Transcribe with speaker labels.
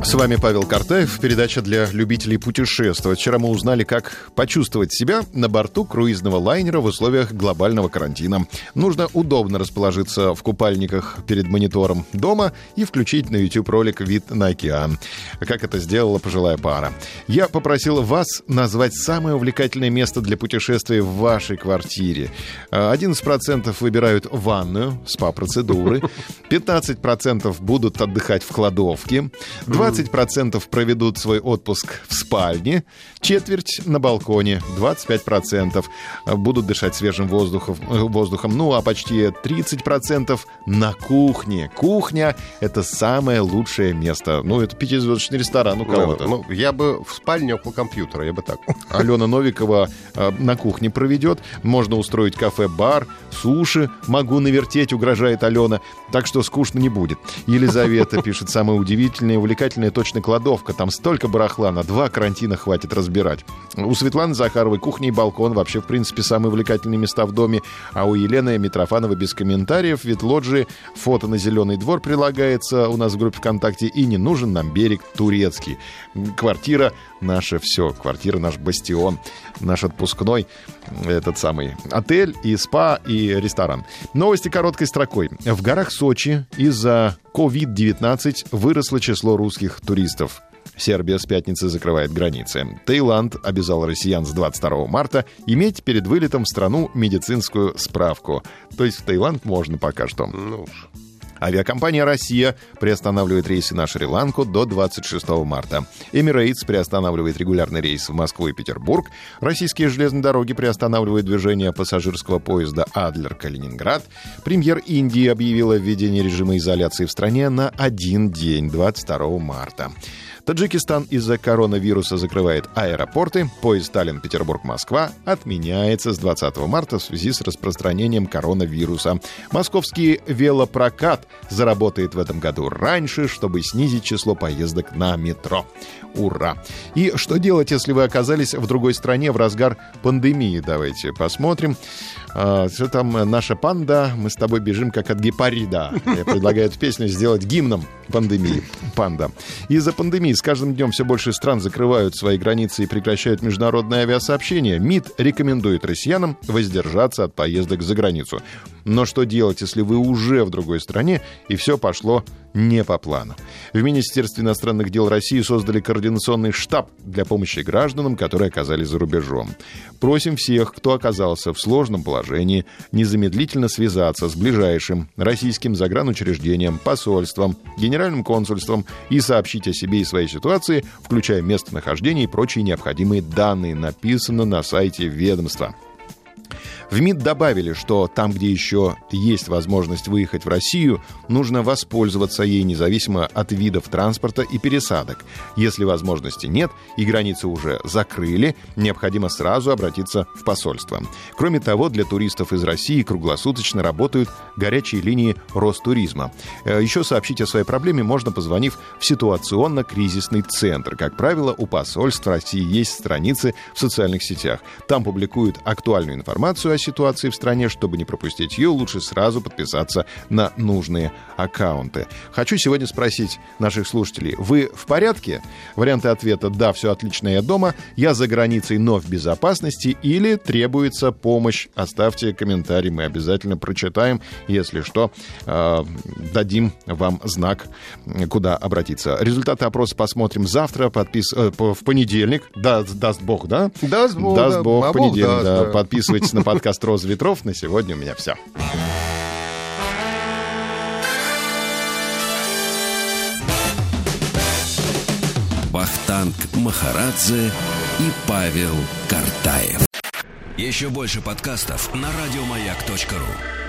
Speaker 1: С вами Павел Картаев, передача для любителей путешествовать. Вчера мы узнали, как почувствовать себя на борту круизного лайнера в условиях глобального карантина. Нужно удобно расположиться в купальниках перед монитором дома и включить на YouTube ролик «Вид на океан». Как это сделала пожилая пара. Я попросил вас назвать самое увлекательное место для путешествия в вашей квартире. 11% выбирают ванную, спа-процедуры, 15% будут отдыхать в кладовке, 20% проведут свой отпуск в спальне, четверть на балконе, 25% будут дышать свежим воздухом, воздухом ну а почти 30% на кухне. Кухня — это самое лучшее место. Ну, это пятизвездочный ресторан у кого-то.
Speaker 2: Ну, я бы в спальне около компьютера, я бы так.
Speaker 1: Алена Новикова э, на кухне проведет. Можно устроить кафе-бар, суши. Могу навертеть, угрожает Алена. Так что скучно не будет. Елизавета пишет самое удивительное и увлекательное точно кладовка. Там столько барахла, на два карантина хватит разбирать. У Светланы Захаровой кухня и балкон вообще, в принципе, самые увлекательные места в доме. А у Елены Митрофанова без комментариев. Вид лоджии, фото на зеленый двор прилагается у нас в группе ВКонтакте. И не нужен нам берег турецкий. Квартира наше все. Квартира наш бастион. Наш отпускной этот самый отель и спа и ресторан. Новости короткой строкой. В горах Сочи из-за COVID-19 выросло число русских туристов. Сербия с пятницы закрывает границы. Таиланд обязал россиян с 22 марта иметь перед вылетом в страну медицинскую справку. То есть в Таиланд можно пока что.
Speaker 2: Ну уж.
Speaker 1: Авиакомпания «Россия» приостанавливает рейсы на Шри-Ланку до 26 марта. Эмирейтс приостанавливает регулярный рейс в Москву и Петербург. Российские железные дороги приостанавливают движение пассажирского поезда «Адлер-Калининград». Премьер Индии объявила введение режима изоляции в стране на один день, 22 марта. Таджикистан из-за коронавируса закрывает аэропорты. Поезд Сталин-Петербург-Москва отменяется с 20 марта в связи с распространением коронавируса. Московский велопрокат заработает в этом году раньше, чтобы снизить число поездок на метро. Ура! И что делать, если вы оказались в другой стране в разгар пандемии? Давайте посмотрим. А, что там наша панда? Мы с тобой бежим как от гепарида. Я предлагаю эту песню сделать гимном пандемии. Панда. Из-за пандемии с каждым днем все больше стран закрывают свои границы и прекращают международное авиасообщение. МИД рекомендует россиянам воздержаться от поездок за границу. Но что делать, если вы уже в другой стране и все пошло не по плану? В Министерстве иностранных дел России создали координационный штаб для помощи гражданам, которые оказались за рубежом. Просим всех, кто оказался в сложном положении, незамедлительно связаться с ближайшим российским загранучреждением, посольством, генеральным консульством и сообщить о себе и своей ситуации, включая местонахождение и прочие необходимые данные, написано на сайте ведомства. В МИД добавили, что там, где еще есть возможность выехать в Россию, нужно воспользоваться ей независимо от видов транспорта и пересадок. Если возможности нет и границы уже закрыли, необходимо сразу обратиться в посольство. Кроме того, для туристов из России круглосуточно работают горячие линии Ростуризма. Э, еще сообщить о своей проблеме можно, позвонив в ситуационно-кризисный центр. Как правило, у посольств России есть страницы в социальных сетях. Там публикуют актуальную информацию о ситуации в стране. Чтобы не пропустить ее, лучше сразу подписаться на нужные аккаунты. Хочу сегодня спросить наших слушателей, вы в порядке? Варианты ответа «да, все отлично, я дома», «я за границей, но в безопасности» или «требуется помощь». Оставьте комментарий, мы обязательно прочитаем. Если что, э, дадим вам знак, куда обратиться. Результаты опроса посмотрим завтра, подпис... э, в понедельник. Да, даст Бог, да?
Speaker 2: Даст Бог,
Speaker 1: Даст
Speaker 2: да.
Speaker 1: Бог,
Speaker 2: А Бог
Speaker 1: понедельник.
Speaker 2: даст,
Speaker 1: да.
Speaker 2: да.
Speaker 1: Подписывайтесь на подкаст «Роза ветров». На сегодня у меня все.
Speaker 3: Вахтанг Махарадзе и Павел Картаев. Еще больше подкастов на радиомаяк.ру.